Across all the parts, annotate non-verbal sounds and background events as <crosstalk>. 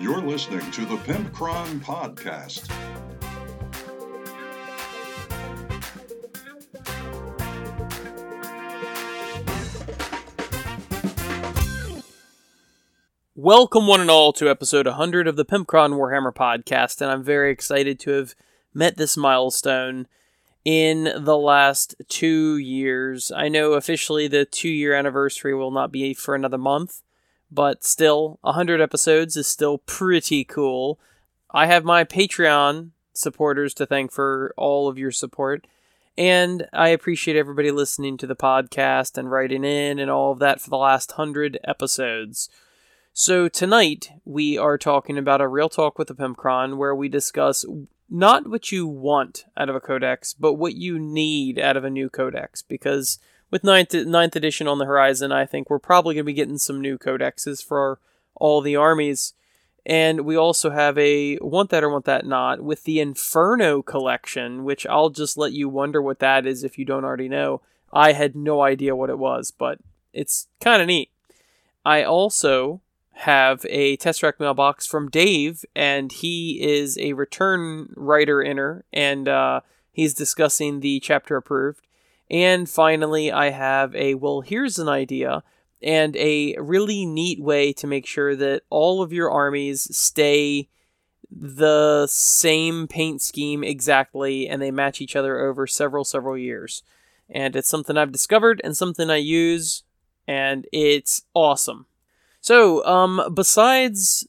You're listening to the Pimpcron Podcast. Welcome, one and all, to episode 100 of the Pimpcron Warhammer podcast, and I'm very excited to have met this milestone in the last two years. I know officially the two year anniversary will not be for another month, but still, 100 episodes is still pretty cool. I have my Patreon supporters to thank for all of your support. And I appreciate everybody listening to the podcast and writing in and all of that for the last 100 episodes. So tonight we are talking about a real talk with the Pimpcron where we discuss not what you want out of a codex, but what you need out of a new codex. Because with ninth ninth edition on the horizon, I think we're probably going to be getting some new codexes for all the armies. And we also have a want that or want that not with the Inferno collection, which I'll just let you wonder what that is if you don't already know. I had no idea what it was, but it's kind of neat. I also have a test Tesseract mailbox from Dave, and he is a return writer inner, and uh, he's discussing the chapter approved. And finally, I have a well, here's an idea, and a really neat way to make sure that all of your armies stay the same paint scheme exactly, and they match each other over several, several years. And it's something I've discovered and something I use, and it's awesome. So, um, besides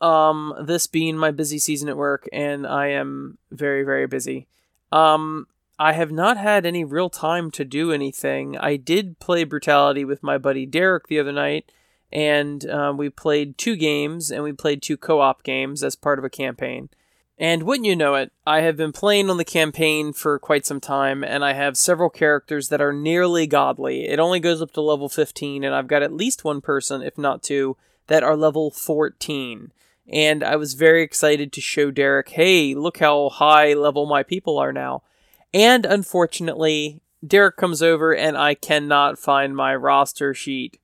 um, this being my busy season at work, and I am very, very busy, um, I have not had any real time to do anything. I did play Brutality with my buddy Derek the other night, and uh, we played two games, and we played two co op games as part of a campaign. And wouldn't you know it, I have been playing on the campaign for quite some time, and I have several characters that are nearly godly. It only goes up to level 15, and I've got at least one person, if not two, that are level 14. And I was very excited to show Derek, hey, look how high level my people are now. And unfortunately, Derek comes over and I cannot find my roster sheet.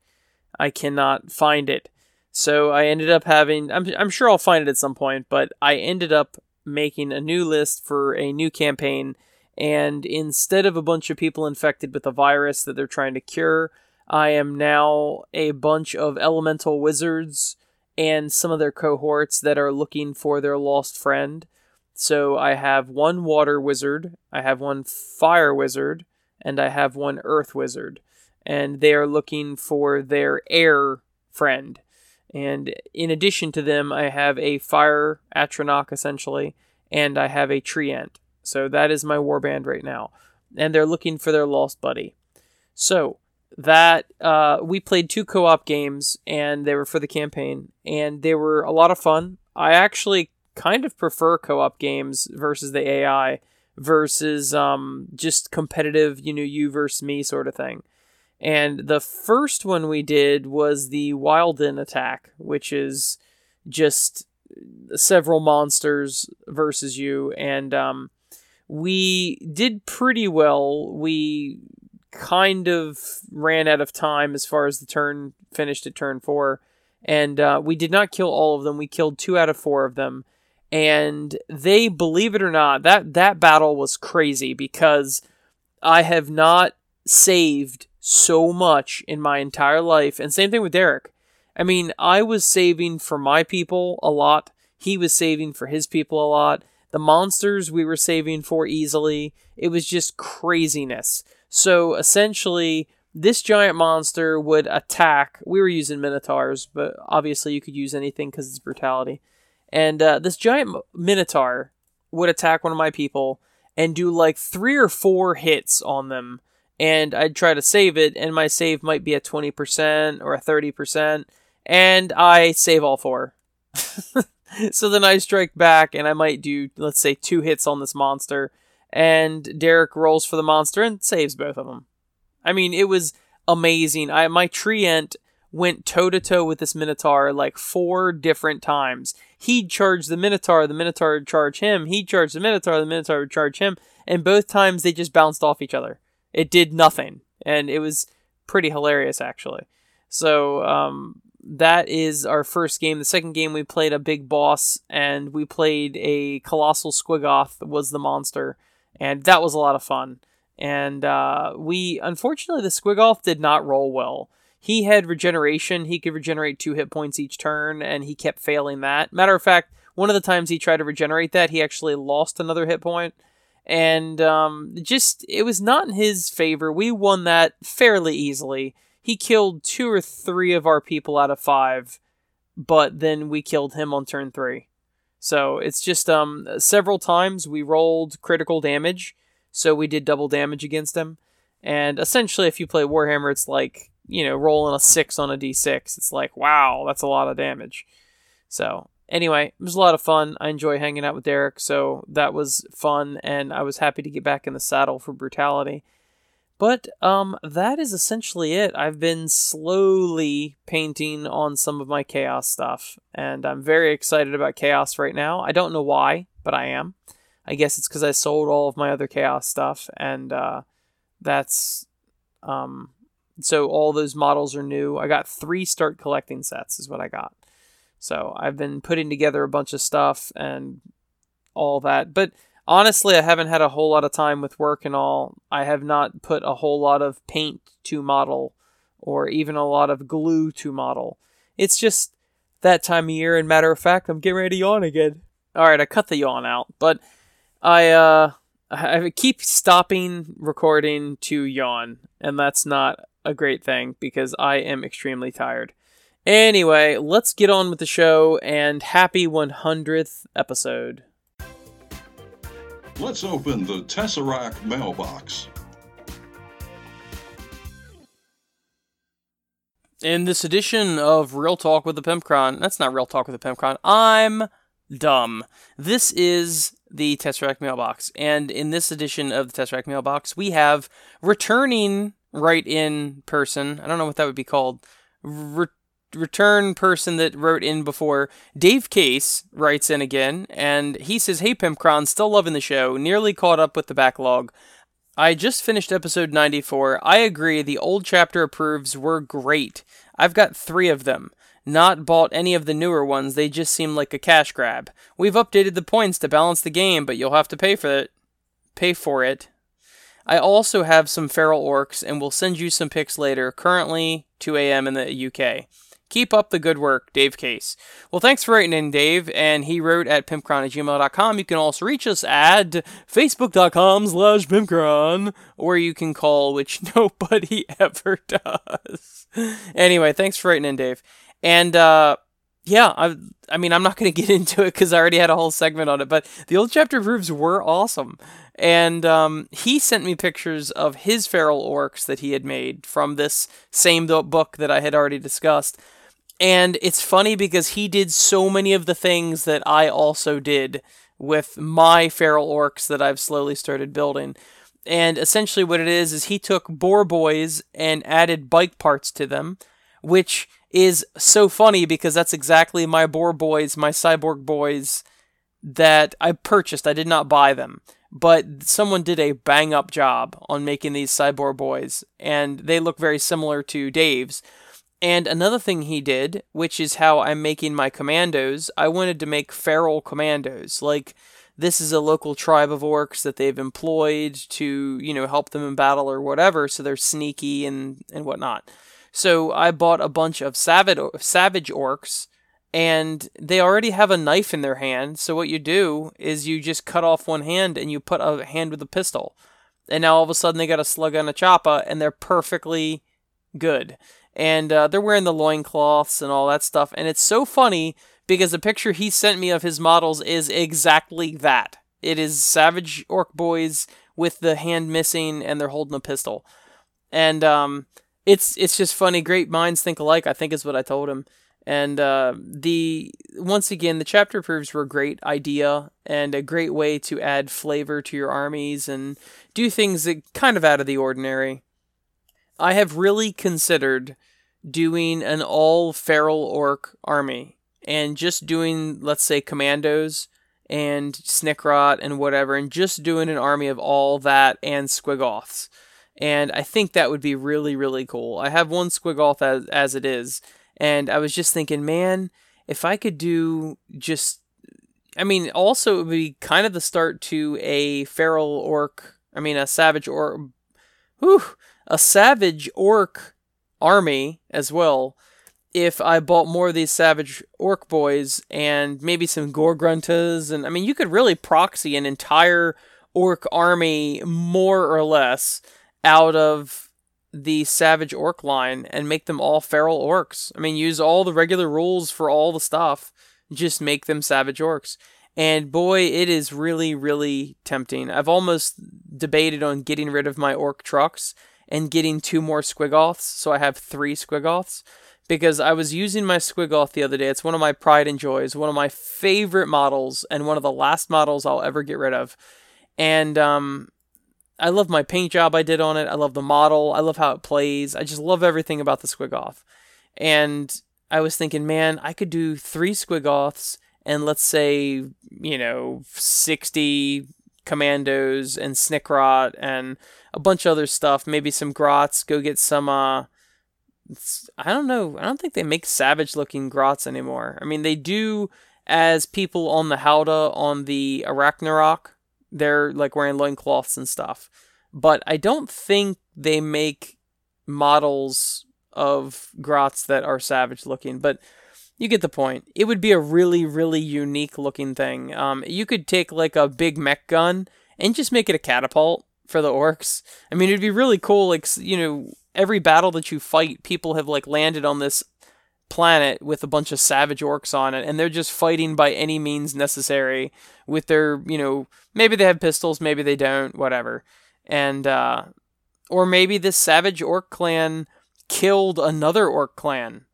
I cannot find it. So I ended up having, I'm, I'm sure I'll find it at some point, but I ended up making a new list for a new campaign. And instead of a bunch of people infected with a virus that they're trying to cure, I am now a bunch of elemental wizards and some of their cohorts that are looking for their lost friend. So I have one water wizard, I have one fire wizard, and I have one earth wizard. And they are looking for their air friend. And in addition to them, I have a fire Atronach essentially, and I have a Treant. So that is my warband right now. And they're looking for their lost buddy. So that uh, we played two co-op games, and they were for the campaign, and they were a lot of fun. I actually kind of prefer co-op games versus the AI versus um, just competitive, you know, you versus me sort of thing. And the first one we did was the Wilden attack, which is just several monsters versus you. And um, we did pretty well. We kind of ran out of time as far as the turn finished at turn four. And uh, we did not kill all of them. We killed two out of four of them. And they, believe it or not, that, that battle was crazy because I have not saved so much in my entire life. And same thing with Derek. I mean, I was saving for my people a lot. He was saving for his people a lot. The monsters we were saving for easily. It was just craziness. So essentially, this giant monster would attack. We were using minotaurs, but obviously you could use anything because it's brutality. And uh, this giant minotaur would attack one of my people and do like three or four hits on them and I'd try to save it, and my save might be a 20% or a 30%, and I save all four. <laughs> so then I strike back, and I might do, let's say, two hits on this monster, and Derek rolls for the monster and saves both of them. I mean, it was amazing. I my treant went toe to toe with this Minotaur like four different times. He'd charge the Minotaur, the Minotaur would charge him, he'd charge the Minotaur, the Minotaur would charge him, and both times they just bounced off each other. It did nothing, and it was pretty hilarious actually. So um, that is our first game. The second game we played a big boss, and we played a colossal squigoth was the monster, and that was a lot of fun. And uh, we unfortunately the squigoth did not roll well. He had regeneration; he could regenerate two hit points each turn, and he kept failing that. Matter of fact, one of the times he tried to regenerate that, he actually lost another hit point and um, just it was not in his favor. We won that fairly easily. He killed two or three of our people out of five, but then we killed him on turn three. So it's just um several times we rolled critical damage, so we did double damage against him. And essentially, if you play Warhammer, it's like you know rolling a six on a d6. It's like wow, that's a lot of damage. So anyway, it was a lot of fun. I enjoy hanging out with Derek, so that was fun, and I was happy to get back in the saddle for brutality. But um, that is essentially it. I've been slowly painting on some of my chaos stuff, and I'm very excited about chaos right now. I don't know why, but I am. I guess it's because I sold all of my other chaos stuff, and uh, that's um, so all those models are new. I got three start collecting sets, is what I got. So I've been putting together a bunch of stuff and all that. But honestly, I haven't had a whole lot of time with work and all. I have not put a whole lot of paint to model or even a lot of glue to model. It's just that time of year, and matter of fact, I'm getting ready to yawn again. Alright, I cut the yawn out, but I uh I keep stopping recording to yawn, and that's not a great thing because I am extremely tired. Anyway, let's get on with the show and happy 100th episode. Let's open the Tesseract mailbox. In this edition of Real Talk with the Pimpcron, that's not Real Talk with the Pimpcron, I'm dumb. This is the Tesseract mailbox, and in this edition of the Tesseract mailbox, we have returning right in person. I don't know what that would be called. Re- return person that wrote in before, Dave Case writes in again, and he says, Hey Pimpcron, still loving the show, nearly caught up with the backlog. I just finished episode 94. I agree, the old chapter approves were great. I've got three of them. Not bought any of the newer ones, they just seem like a cash grab. We've updated the points to balance the game, but you'll have to pay for it. Pay for it. I also have some feral orcs and will send you some pics later, currently 2 a.m. in the UK. Keep up the good work, Dave Case. Well, thanks for writing in, Dave. And he wrote at pimpcron at gmail.com. You can also reach us at facebook.com slash pimpcron, or you can call, which <laughs> nobody ever does. anyway, thanks for writing in, Dave. And, uh, yeah, I, I mean, I'm not going <laughs> to get into it because I already had a whole segment on it, but the old chapter proofs were awesome. And um, he sent me pictures of his feral orcs that he had made from this same book that I had already discussed. And it's funny because he did so many of the things that I also did with my feral orcs that I've slowly started building. And essentially, what it is is he took boar boys and added bike parts to them, which is so funny because that's exactly my boar boys, my cyborg boys that I purchased. I did not buy them, but someone did a bang up job on making these cyborg boys, and they look very similar to Dave's. And another thing he did, which is how I'm making my commandos, I wanted to make feral commandos. Like, this is a local tribe of orcs that they've employed to, you know, help them in battle or whatever, so they're sneaky and, and whatnot. So I bought a bunch of savage, savage orcs, and they already have a knife in their hand, so what you do is you just cut off one hand and you put a hand with a pistol. And now all of a sudden they got a slugga and a choppa, and they're perfectly good and uh, they're wearing the loincloths and all that stuff. And it's so funny because the picture he sent me of his models is exactly that. It is Savage Orc Boys with the hand missing and they're holding a pistol. And um, it's it's just funny. Great minds think alike, I think is what I told him. And uh, the once again, the chapter proofs were a great idea and a great way to add flavor to your armies and do things that kind of out of the ordinary. I have really considered doing an all feral orc army and just doing, let's say, commandos and Snikrot and whatever, and just doing an army of all that and Squigoths. And I think that would be really, really cool. I have one Squigoth as, as it is, And I was just thinking, man, if I could do just I mean, also it would be kind of the start to a feral orc. I mean, a savage orc. whew, a savage orc army as well. If I bought more of these savage orc boys and maybe some gore-gruntas, and I mean, you could really proxy an entire orc army more or less out of the savage orc line and make them all feral orcs. I mean, use all the regular rules for all the stuff just make them savage orcs. And boy, it is really, really tempting. I've almost debated on getting rid of my orc trucks and getting two more squigoths, so I have three squigoths. Because I was using my squigoth the other day. It's one of my pride and joys, one of my favorite models, and one of the last models I'll ever get rid of. And um, I love my paint job I did on it. I love the model. I love how it plays. I just love everything about the squigoth. And I was thinking, man, I could do three squigoths and let's say, you know, 60 commandos and snikrot and a bunch of other stuff, maybe some grots, go get some uh I don't know. I don't think they make savage looking grots anymore. I mean, they do as people on the Howdah on the Arachnarok. They're like wearing loincloths and stuff. But I don't think they make models of grots that are savage looking. But you get the point. It would be a really, really unique looking thing. Um, you could take like a big mech gun and just make it a catapult for the orcs. I mean, it'd be really cool. Like, you know, every battle that you fight, people have like landed on this planet with a bunch of savage orcs on it, and they're just fighting by any means necessary with their, you know, maybe they have pistols, maybe they don't, whatever. And, uh, or maybe this savage orc clan killed another orc clan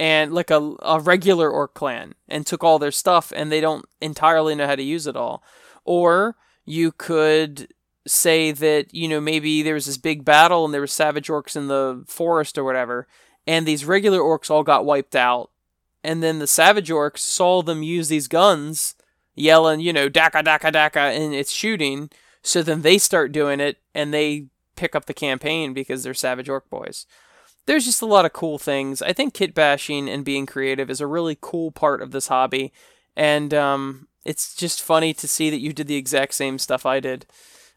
and like a, a regular orc clan and took all their stuff and they don't entirely know how to use it all or you could say that you know maybe there was this big battle and there were savage orcs in the forest or whatever and these regular orcs all got wiped out and then the savage orcs saw them use these guns yelling you know daka daka daka and it's shooting so then they start doing it and they pick up the campaign because they're savage orc boys there's just a lot of cool things. I think kit bashing and being creative is a really cool part of this hobby, and um, it's just funny to see that you did the exact same stuff I did.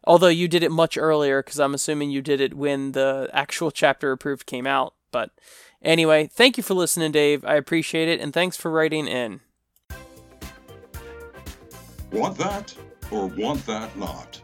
Although you did it much earlier, because I'm assuming you did it when the actual chapter approved came out. But anyway, thank you for listening, Dave. I appreciate it, and thanks for writing in. Want that or want that not?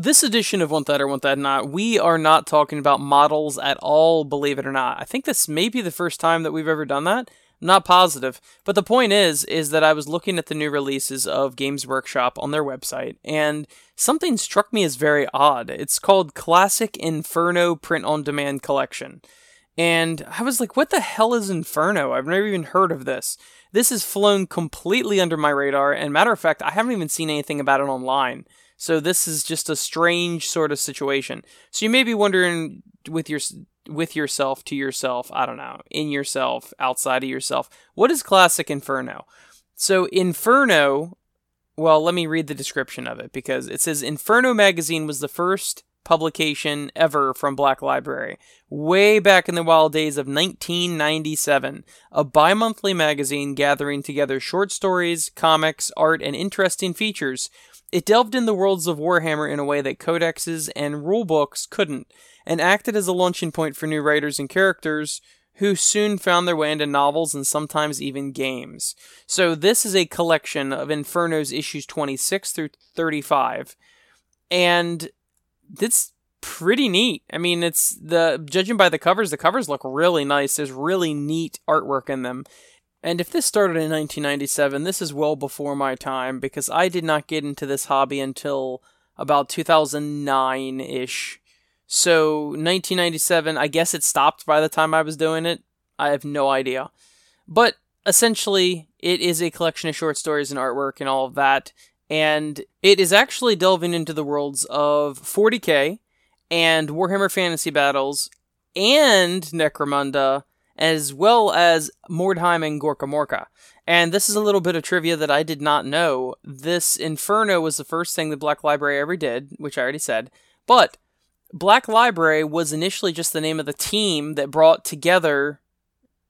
This edition of Want That or Want That Not, we are not talking about models at all, believe it or not. I think this may be the first time that we've ever done that. Not positive. But the point is, is that I was looking at the new releases of Games Workshop on their website, and something struck me as very odd. It's called Classic Inferno Print on Demand Collection. And I was like, what the hell is Inferno? I've never even heard of this. This has flown completely under my radar, and matter of fact, I haven't even seen anything about it online. So this is just a strange sort of situation. So you may be wondering with your with yourself to yourself, I don't know, in yourself, outside of yourself, what is classic Inferno? So Inferno, well, let me read the description of it because it says Inferno magazine was the first publication ever from Black Library, way back in the wild days of 1997. A bi monthly magazine gathering together short stories, comics, art, and interesting features it delved in the worlds of Warhammer in a way that codexes and rulebooks couldn't, and acted as a launching point for new writers and characters who soon found their way into novels and sometimes even games. So this is a collection of Inferno's issues 26 through 35. And it's pretty neat. I mean, it's the judging by the covers, the covers look really nice. There's really neat artwork in them. And if this started in 1997, this is well before my time because I did not get into this hobby until about 2009 ish. So 1997, I guess it stopped by the time I was doing it. I have no idea. But essentially, it is a collection of short stories and artwork and all of that. And it is actually delving into the worlds of 40k and Warhammer Fantasy Battles and Necromunda as well as Mordheim and Gorka Morka. And this is a little bit of trivia that I did not know. This Inferno was the first thing the Black Library ever did, which I already said. But Black Library was initially just the name of the team that brought together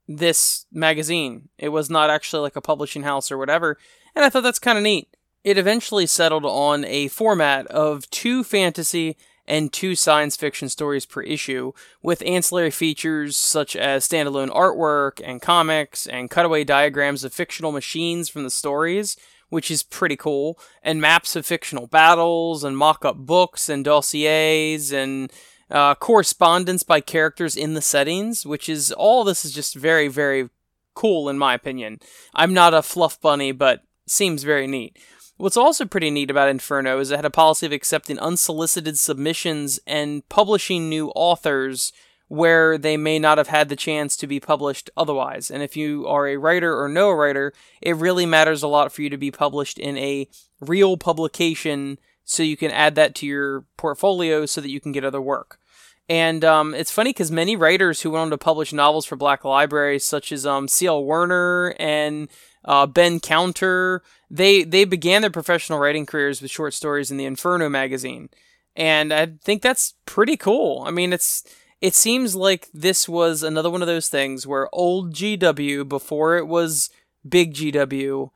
this magazine. It was not actually like a publishing house or whatever. And I thought that's kind of neat. It eventually settled on a format of two fantasy and two science fiction stories per issue, with ancillary features such as standalone artwork and comics and cutaway diagrams of fictional machines from the stories, which is pretty cool, and maps of fictional battles and mock up books and dossiers and uh, correspondence by characters in the settings, which is all this is just very, very cool in my opinion. I'm not a fluff bunny, but seems very neat. What's also pretty neat about Inferno is it had a policy of accepting unsolicited submissions and publishing new authors where they may not have had the chance to be published otherwise. And if you are a writer or a writer, it really matters a lot for you to be published in a real publication so you can add that to your portfolio so that you can get other work. And um, it's funny because many writers who went on to publish novels for Black Library, such as um, C.L. Werner and uh, Ben Counter, they they began their professional writing careers with short stories in the Inferno magazine, and I think that's pretty cool. I mean, it's it seems like this was another one of those things where old GW before it was big GW,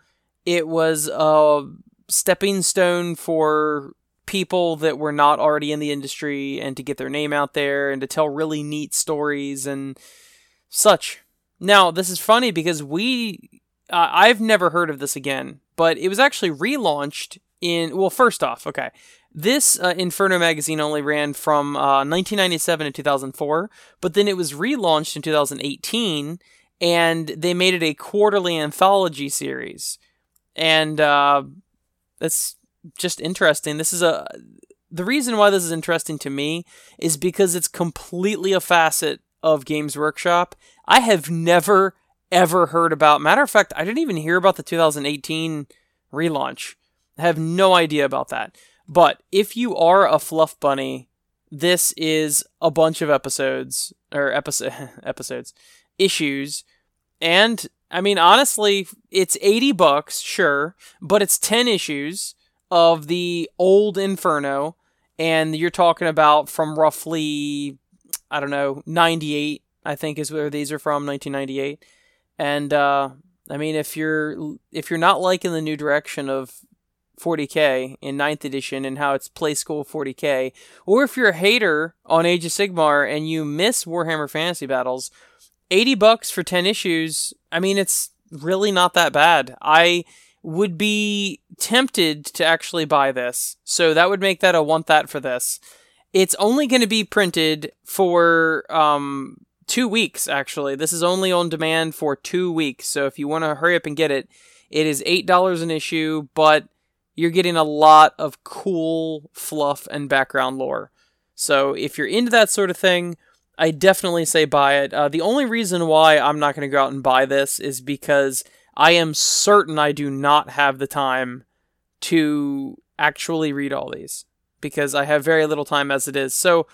it was a stepping stone for people that were not already in the industry and to get their name out there and to tell really neat stories and such. Now, this is funny because we uh, I've never heard of this again, but it was actually relaunched in. Well, first off, okay. This uh, Inferno magazine only ran from uh, 1997 to 2004, but then it was relaunched in 2018, and they made it a quarterly anthology series. And uh, that's just interesting. This is a. The reason why this is interesting to me is because it's completely a facet of Games Workshop. I have never ever heard about. Matter of fact, I didn't even hear about the 2018 relaunch. I have no idea about that. But if you are a fluff bunny, this is a bunch of episodes or episode <laughs> episodes issues and I mean honestly, it's 80 bucks, sure, but it's 10 issues of the old Inferno and you're talking about from roughly I don't know, 98 I think is where these are from, 1998. And uh, I mean, if you're if you're not liking the new direction of 40k in 9th edition and how it's play school 40k, or if you're a hater on Age of Sigmar and you miss Warhammer Fantasy Battles, 80 bucks for 10 issues. I mean, it's really not that bad. I would be tempted to actually buy this, so that would make that a want that for this. It's only going to be printed for um, two weeks actually. This is only on demand for two weeks, so if you want to hurry up and get it, it is eight dollars an issue, but you're getting a lot of cool fluff and background lore. So if you're into that sort of thing, I definitely say buy it. Uh, the only reason why I'm not going to go out and buy this is because I am certain I do not have the time to actually read all these because I have very little time as it is. So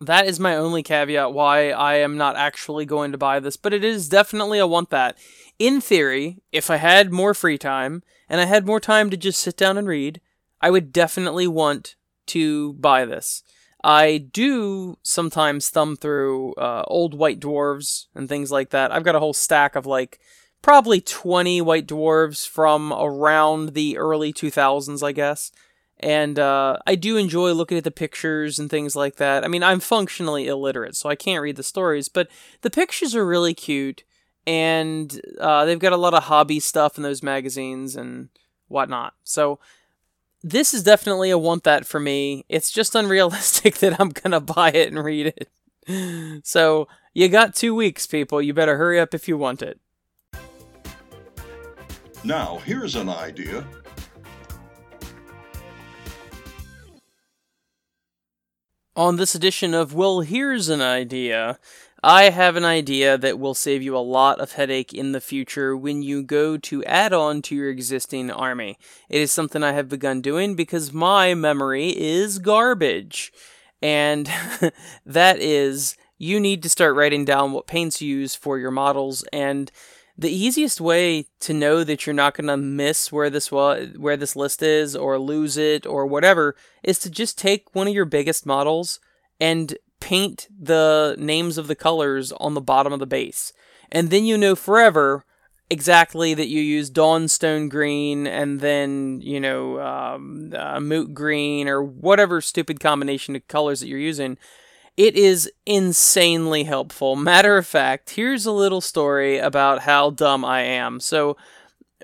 that is my only caveat why I am not actually going to buy this, but it is definitely a want that. In theory, if I had more free time and I had more time to just sit down and read, I would definitely want to buy this. I do sometimes thumb through uh, old white dwarves and things like that. I've got a whole stack of like probably 20 white dwarves from around the early 2000s, I guess and uh, I do enjoy looking at the pictures and things like that. I mean, I'm functionally illiterate, so I can't read the stories, but the pictures are really cute, and uh, they've got a lot of hobby stuff in those magazines and whatnot. So this is definitely a want that for me. It's just <laughs> unrealistic that I'm gonna buy it and read it. <laughs> So you got two weeks, people. You better hurry up if you want it. Now, here's an idea On this edition of Well, Here's an Idea, I have an idea that will save you a lot of headache in the future when you go to add on to your existing army. It is something I have begun doing because my memory is garbage. And <laughs> that is, you need to start writing down what paints you use for your models and the easiest way to know that you're not going to miss where this was, where this list is or lose it or whatever is to just take one of your biggest models and paint the names of the colors on the bottom of the base. And then you know forever exactly that you use Dawnstone green and then, you know, um, uh, moot green or whatever stupid combination of colors that you're using. It is insanely helpful. Matter of fact, here's a little story about how dumb I am. So,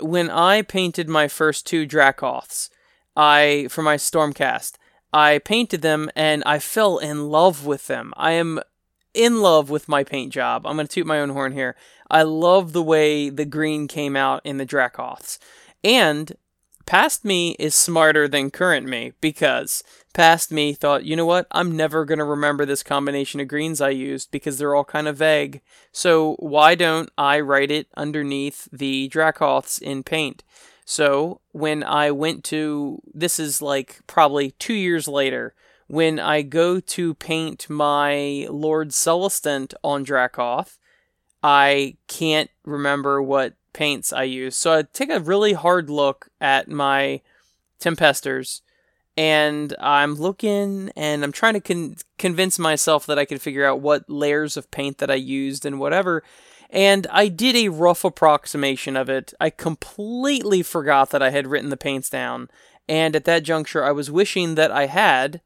when I painted my first two Dracoths, I for my Stormcast, I painted them and I fell in love with them. I am in love with my paint job. I'm going to toot my own horn here. I love the way the green came out in the Dracoths. And past me is smarter than current me because past me thought, you know what? I'm never going to remember this combination of greens I used because they're all kind of vague. So why don't I write it underneath the Dracoths in paint? So when I went to, this is like probably two years later, when I go to paint my Lord Celestant on Dracoth, I can't remember what paints I use. So I take a really hard look at my Tempestors and I'm looking and I'm trying to con- convince myself that I can figure out what layers of paint that I used and whatever and I did a rough approximation of it. I completely forgot that I had written the paints down, and at that juncture, I was wishing that I had,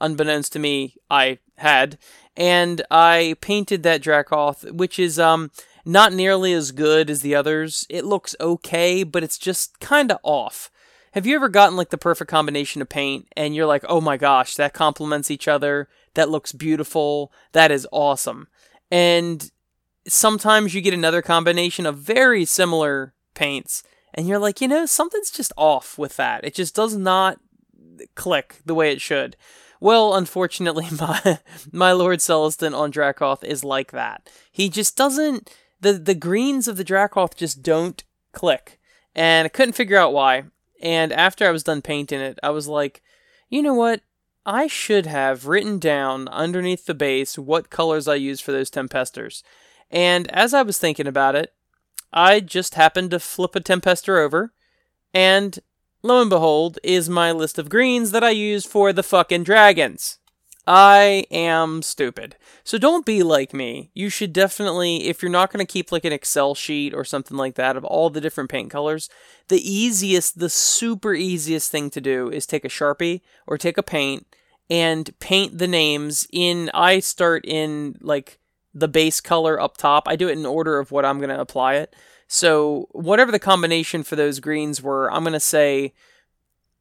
unbeknownst to me, I had, and I painted that Dracoth, which is um not nearly as good as the others. It looks okay, but it's just kind of off. Have you ever gotten like the perfect combination of paint and you're like, oh my gosh, that complements each other. That looks beautiful. That is awesome. And sometimes you get another combination of very similar paints and you're like, you know, something's just off with that. It just does not click the way it should. Well, unfortunately, <laughs> my my Lord Celestant on Dracoth is like that. He just doesn't the the greens of the Dracoth just don't click. And I couldn't figure out why. And after I was done painting it, I was like, you know what? I should have written down underneath the base what colors I use for those Tempestors. And as I was thinking about it, I just happened to flip a Tempestor over, and lo and behold, is my list of greens that I use for the fucking dragons. I am stupid. So don't be like me. You should definitely, if you're not going to keep like an Excel sheet or something like that of all the different paint colors, the easiest, the super easiest thing to do is take a Sharpie or take a paint and paint the names in. I start in like the base color up top. I do it in order of what I'm going to apply it. So whatever the combination for those greens were, I'm going to say,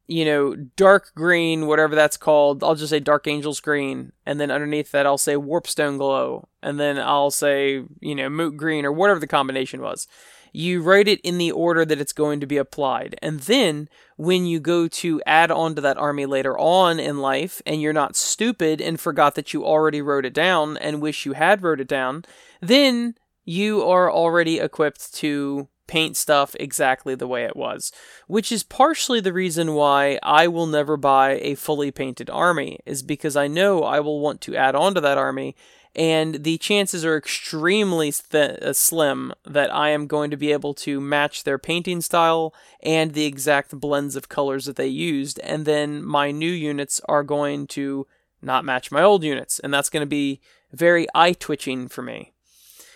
you know, dark green, whatever that's called. I'll just say dark angels green. And then underneath that, I'll say warpstone glow. And then I'll say, you know, moot green or whatever the combination was you write it in the order that it's going to be applied. And then when you go to add on to that army later on in life and you're not stupid and forgot that you already wrote it down and wish you had wrote it down, then you are already equipped to paint stuff exactly the way it was, which is partially the reason why I will never buy a fully painted army, is because I know I will want to add on to that army and the chances are extremely th- uh, slim that I am going to be able to match their painting style and the exact blends of colors that they used, and then my new units are going to not match my old units, and that's going to be very eye twitching for me.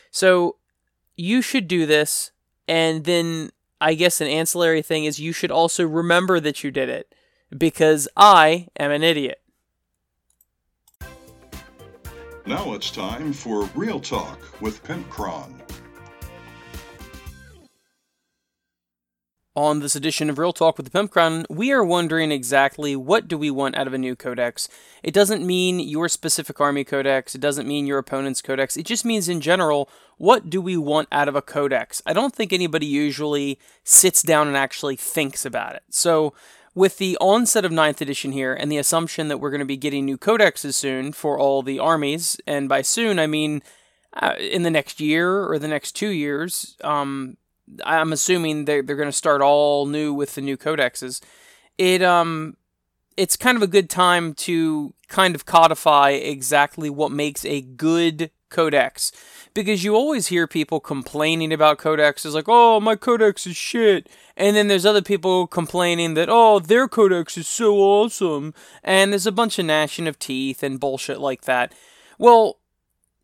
So you should do this, and then I guess an ancillary thing is you should also remember that you did it because I am an idiot. Now it's time for Real Talk with Pimpcron. On this edition of Real Talk with the Pimpcron, we are wondering exactly what do we want out of a new codex. It doesn't mean your specific army codex, it doesn't mean your opponent's codex, it just means in general, what do we want out of a codex? I don't think anybody usually sits down and actually thinks about it. So with the onset of 9th edition here and the assumption that we're going to be getting new codexes soon for all the armies, and by soon I mean uh, in the next year or the next two years, um, I'm assuming they're, they're going to start all new with the new codexes. It um, it's kind of a good time to kind of codify exactly what makes a good codex because you always hear people complaining about codexes like, oh, my codex is shit. And then there's other people complaining that, oh, their codex is so awesome. And there's a bunch of gnashing of teeth and bullshit like that. Well,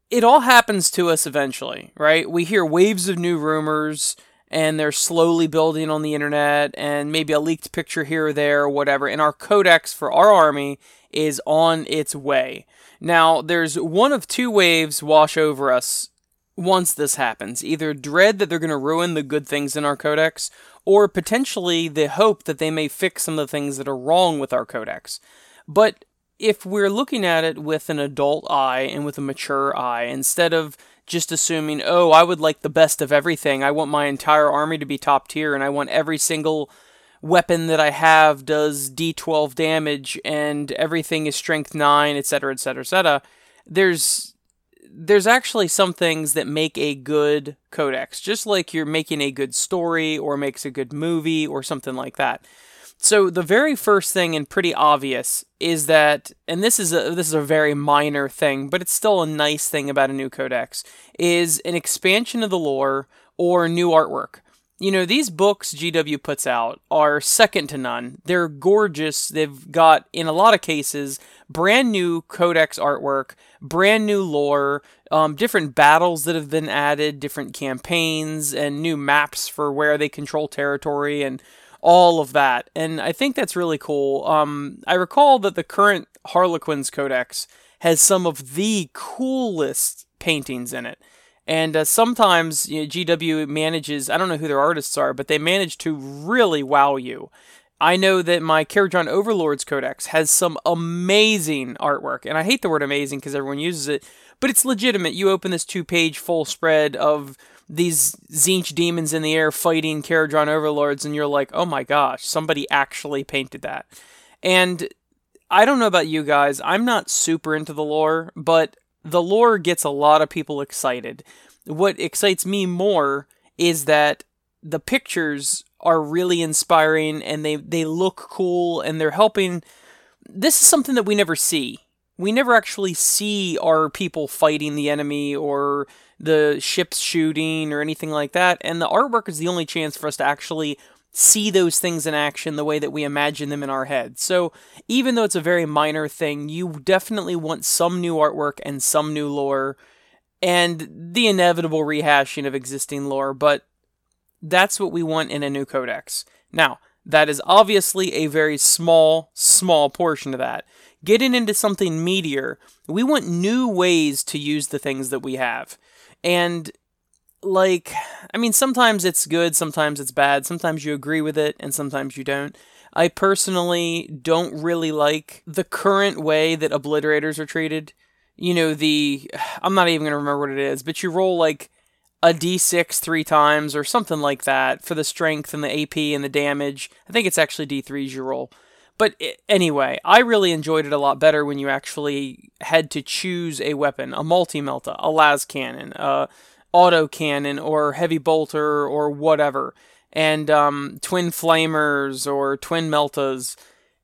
it all happens to us eventually, right? We hear waves of new rumors and they're slowly building on the internet and maybe a leaked picture here or there or whatever. And our codex for our army is on its way. Now, there's one of two waves wash over us once this happens either dread that they're going to ruin the good things in our codex, or potentially the hope that they may fix some of the things that are wrong with our codex. But if we're looking at it with an adult eye and with a mature eye, instead of just assuming, oh, I would like the best of everything, I want my entire army to be top tier, and I want every single weapon that I have does d12 damage, and everything is strength 9, etc., etc., etc., there's there's actually some things that make a good codex, just like you're making a good story or makes a good movie or something like that. So the very first thing and pretty obvious is that and this is a this is a very minor thing, but it's still a nice thing about a new codex is an expansion of the lore or new artwork. You know, these books GW puts out are second to none. They're gorgeous. They've got in a lot of cases brand new codex artwork, brand new lore, um, different battles that have been added, different campaigns, and new maps for where they control territory and all of that. And I think that's really cool. Um, I recall that the current Harlequins Codex has some of the coolest paintings in it. And uh, sometimes you know, GW manages, I don't know who their artists are, but they manage to really wow you. I know that my Kharadron Overlords Codex has some amazing artwork, and I hate the word amazing because everyone uses it, but it's legitimate. You open this two page full spread of these Tzeentch demons in the air fighting Kharadron Overlords, and you're like, oh my gosh, somebody actually painted that. And I don't know about you guys, I'm not super into the lore, but the lore gets a lot of people excited. What excites me more is that the pictures are really inspiring and they, they look cool and they're helping. This is something that we never see. We never actually see our people fighting the enemy or the ships shooting or anything like that. And the artwork is the only chance for us to actually see those things in action the way that we imagine them in our head. So, even though it's a very minor thing, you definitely want some new artwork and some new lore and the inevitable rehashing of existing lore, but that's what we want in a new codex. Now, that is obviously a very small, small portion of that. Getting into something meatier, we want new ways to use the things that we have. And, like, I mean, sometimes it's good, sometimes it's bad, sometimes you agree with it, and sometimes you don't. I personally don't really like the current way that obliterators are treated. You know, the. I'm not even going to remember what it is, but you roll, like, a d6 three times or something like that for the strength and the AP and the damage. I think it's actually d3s you roll. But anyway, I really enjoyed it a lot better when you actually had to choose a weapon, a multi-melta, a las cannon, a auto cannon, or heavy bolter, or whatever, and um, twin flamers or twin meltas,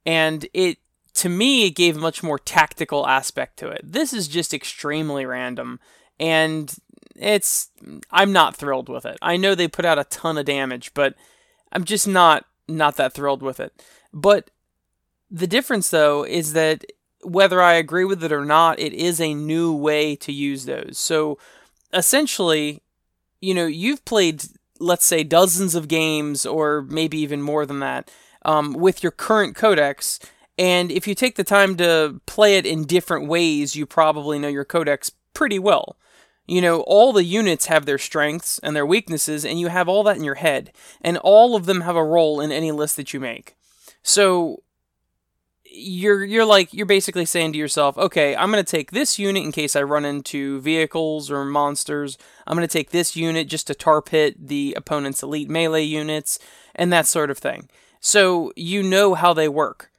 and it to me it gave a much more tactical aspect to it. This is just extremely random, and it's I'm not thrilled with it. I know they put out a ton of damage, but I'm just not not that thrilled with it. But the difference though is that whether I agree with it or not, it is a new way to use those. So essentially, you know, you've played let's say dozens of games or maybe even more than that um, with your current codex. And if you take the time to play it in different ways, you probably know your codex pretty well. You know, all the units have their strengths and their weaknesses, and you have all that in your head. And all of them have a role in any list that you make. So you're you're like you're basically saying to yourself, okay, I'm gonna take this unit in case I run into vehicles or monsters. I'm gonna take this unit just to tar pit the opponent's elite melee units and that sort of thing. So you know how they work.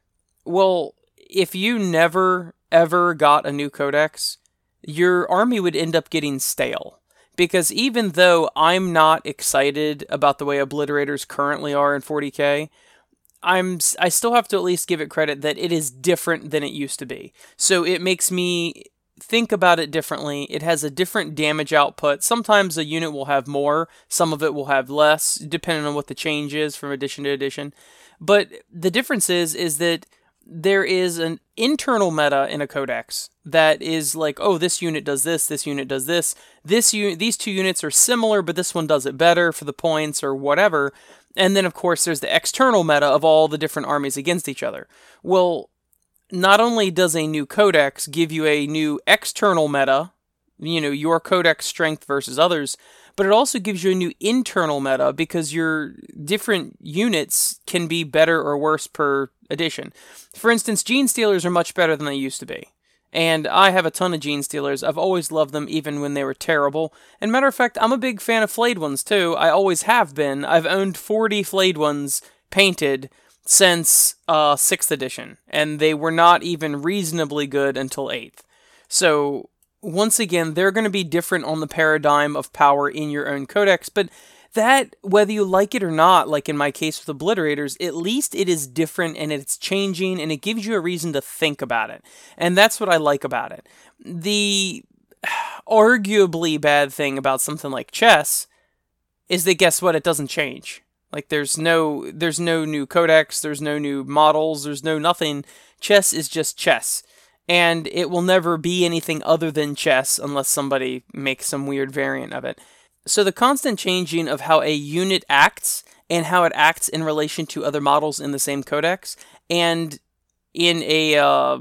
Well, if you never ever got a new codex, your army would end up getting stale. Because even though I'm not excited about the way obliterators currently are in 40k, I'm I still have to at least give it credit that it is different than it used to be. So it makes me think about it differently. It has a different damage output. Sometimes a unit will have more, some of it will have less, depending on what the change is from edition to edition. But the difference is is that there is an internal meta in a codex that is like, oh, this unit does this, this unit does this. This unit, these two units are similar, but this one does it better for the points or whatever. And then, of course, there's the external meta of all the different armies against each other. Well, not only does a new codex give you a new external meta, you know, your codex strength versus others, but it also gives you a new internal meta because your different units can be better or worse per edition. For instance, Gene Stealers are much better than they used to be. And I have a ton of Gene Stealers. I've always loved them even when they were terrible. And matter of fact, I'm a big fan of flayed ones too. I always have been. I've owned 40 flayed ones painted since uh, 6th edition, and they were not even reasonably good until 8th. So, once again, they're going to be different on the paradigm of power in your own codex, but that, whether you like it or not, like in my case with Obliterators, at least it is different and it's changing and it gives you a reason to think about it. And that's what I like about it. The <sighs> arguably bad thing about something like chess is that guess what? It doesn't change. Like there's no there's no new codex, there's no new models, there's no nothing. Chess is just chess. And it will never be anything other than chess unless somebody makes some weird variant of it. So the constant changing of how a unit acts and how it acts in relation to other models in the same codex and in a uh,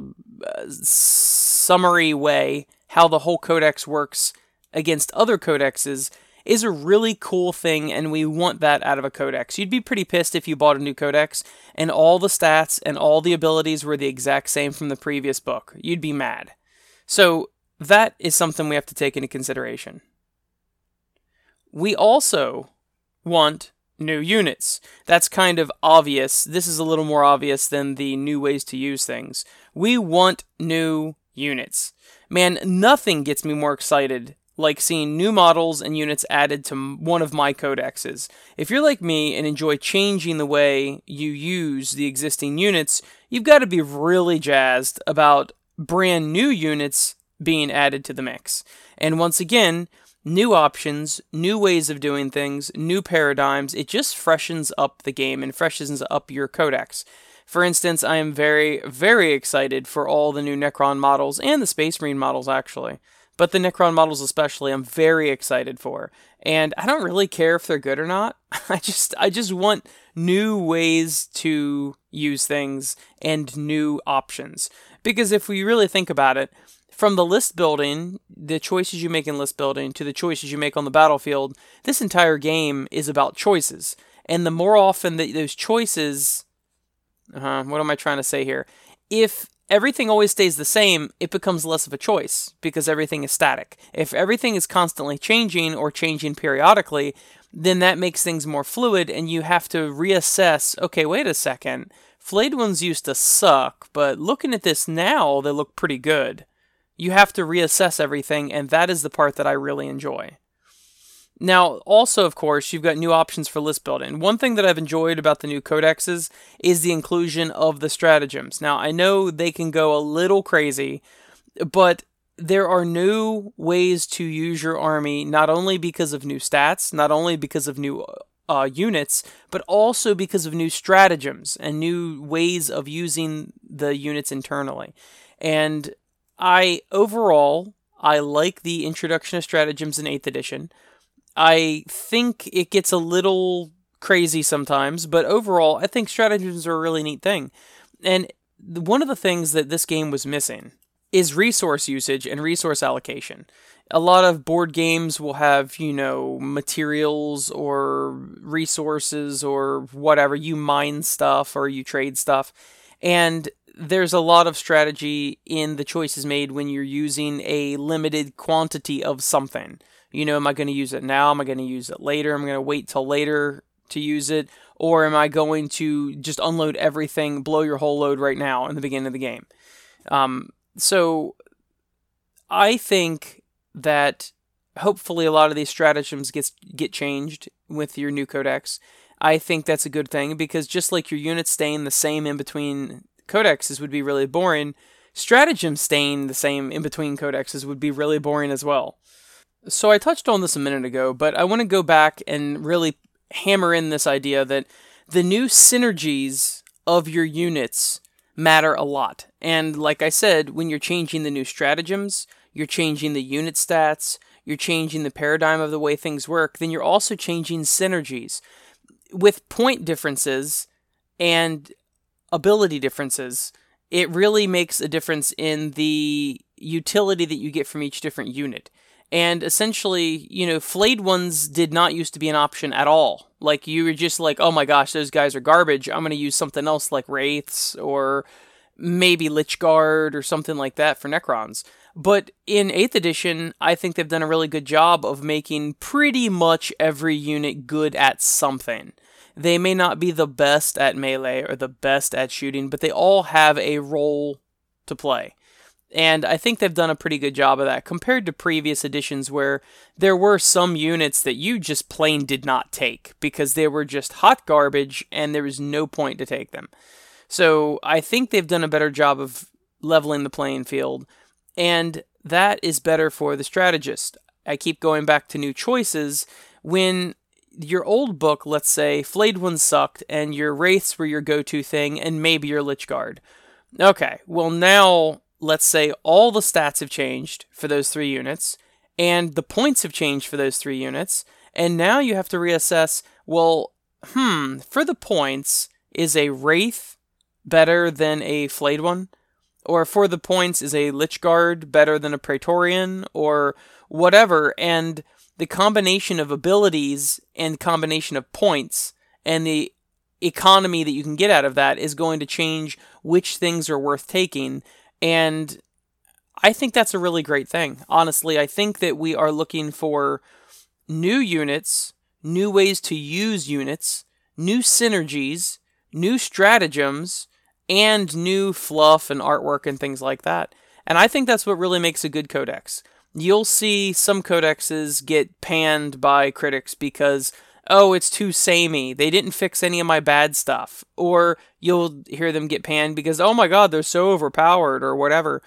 summary way how the whole codex works against other codexes is a really cool thing, and we want that out of a codex. You'd be pretty pissed if you bought a new codex and all the stats and all the abilities were the exact same from the previous book. You'd be mad. So, that is something we have to take into consideration. We also want new units. That's kind of obvious. This is a little more obvious than the new ways to use things. We want new units. Man, nothing gets me more excited like seeing new models and units added to one of my codexes. If you're like me and enjoy changing the way you use the existing units, you've got to be really jazzed about brand new units being added to the mix. And once again, new options, new ways of doing things, new paradigms, it just freshens up the game and freshens up your codex. For instance, I am very, very excited for all the new Necron models and the Space Marine models, actually but the Necron models especially, I'm very excited for. And I don't really care if they're good or not. <laughs> I just I just want new ways to use things and new options. Because if we really think about it, from the list building, the choices you make in list building to the choices you make on the battlefield, this entire game is about choices. And the more often that those choices, uh, what am I trying to say here? If everything always stays the same, it becomes less of a choice because everything is static. If everything is constantly changing or changing periodically, then that makes things more fluid and you have to reassess okay, wait a second. Flayed ones used to suck, but looking at this now, they look pretty good. You have to reassess everything, and that is the part that I really enjoy. Now, also, of course, you've got new options for list building. One thing that I've enjoyed about the new codexes is the inclusion of the stratagems. Now, I know they can go a little crazy, but there are new ways to use your army, not only because of new stats, not only because of new uh, units, but also because of new stratagems and new ways of using the units internally. And I overall, I like the introduction of stratagems in 8th edition. I think it gets a little crazy sometimes, but overall, I think stratagems are a really neat thing. And one of the things that this game was missing is resource usage and resource allocation. A lot of board games will have, you know, materials or resources or whatever. You mine stuff or you trade stuff. And there's a lot of strategy in the choices made when you're using a limited quantity of something. You know, am I going to use it now? Am I going to use it later? I'm going to wait till later to use it? Or am I going to just unload everything, blow your whole load right now in the beginning of the game? Um, so I think that hopefully a lot of these stratagems gets get changed with your new codex. I think that's a good thing because just like your units staying the same in between codexes would be really boring, stratagem staying the same in between codexes would be really boring as well. So I touched on this a minute ago, but I want to go back and really hammer in this idea that the new synergies of your units matter a lot. And like I said, when you're changing the new stratagems, you're changing the unit stats, you're changing the paradigm of the way things work, then you're also changing synergies. With point differences and ability differences, it really makes a difference in the utility that you get from each different unit. And essentially, you know, flayed ones did not used to be an option at all. Like, you were just like, oh my gosh, those guys are garbage. I'm going to use something else like Wraiths or maybe Lychguard or something like that for Necrons. But in 8th edition, I think they've done a really good job of making pretty much every unit good at something. They may not be the best at melee or the best at shooting, but they all have a role to play. And I think they've done a pretty good job of that compared to previous editions where there were some units that you just plain did not take because they were just hot garbage and there was no point to take them. So I think they've done a better job of leveling the playing field, and that is better for the strategist. I keep going back to new choices when your old book, let's say, Flayed Ones sucked, and your Wraiths were your go to thing, and maybe your Lychguard. Okay, well, now let's say all the stats have changed for those three units, and the points have changed for those three units, and now you have to reassess well, hmm, for the points, is a Wraith better than a Flayed one? Or for the points, is a Lychguard better than a Praetorian? Or whatever. And the combination of abilities and combination of points and the economy that you can get out of that is going to change which things are worth taking. And I think that's a really great thing. Honestly, I think that we are looking for new units, new ways to use units, new synergies, new stratagems, and new fluff and artwork and things like that. And I think that's what really makes a good codex. You'll see some codexes get panned by critics because, oh, it's too samey. They didn't fix any of my bad stuff. Or you'll hear them get panned because, oh my god, they're so overpowered or whatever.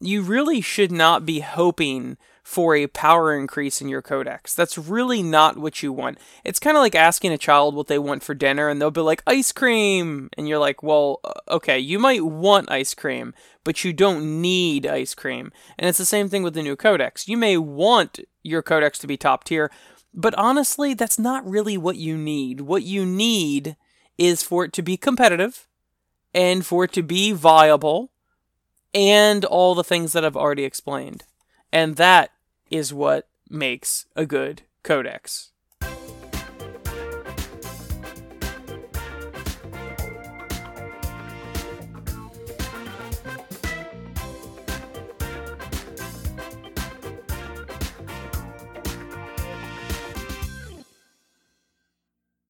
You really should not be hoping for a power increase in your codex. That's really not what you want. It's kind of like asking a child what they want for dinner and they'll be like ice cream and you're like, "Well, uh, okay, you might want ice cream, but you don't need ice cream." And it's the same thing with the new codex. You may want your codex to be top tier, but honestly, that's not really what you need. What you need is for it to be competitive and for it to be viable and all the things that I've already explained. And that is what makes a good codex.